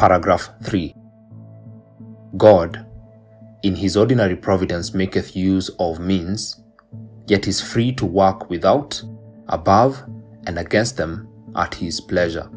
Paragraph 3. God, in his ordinary providence, maketh use of means, yet is free to work without, above, and against them at his pleasure.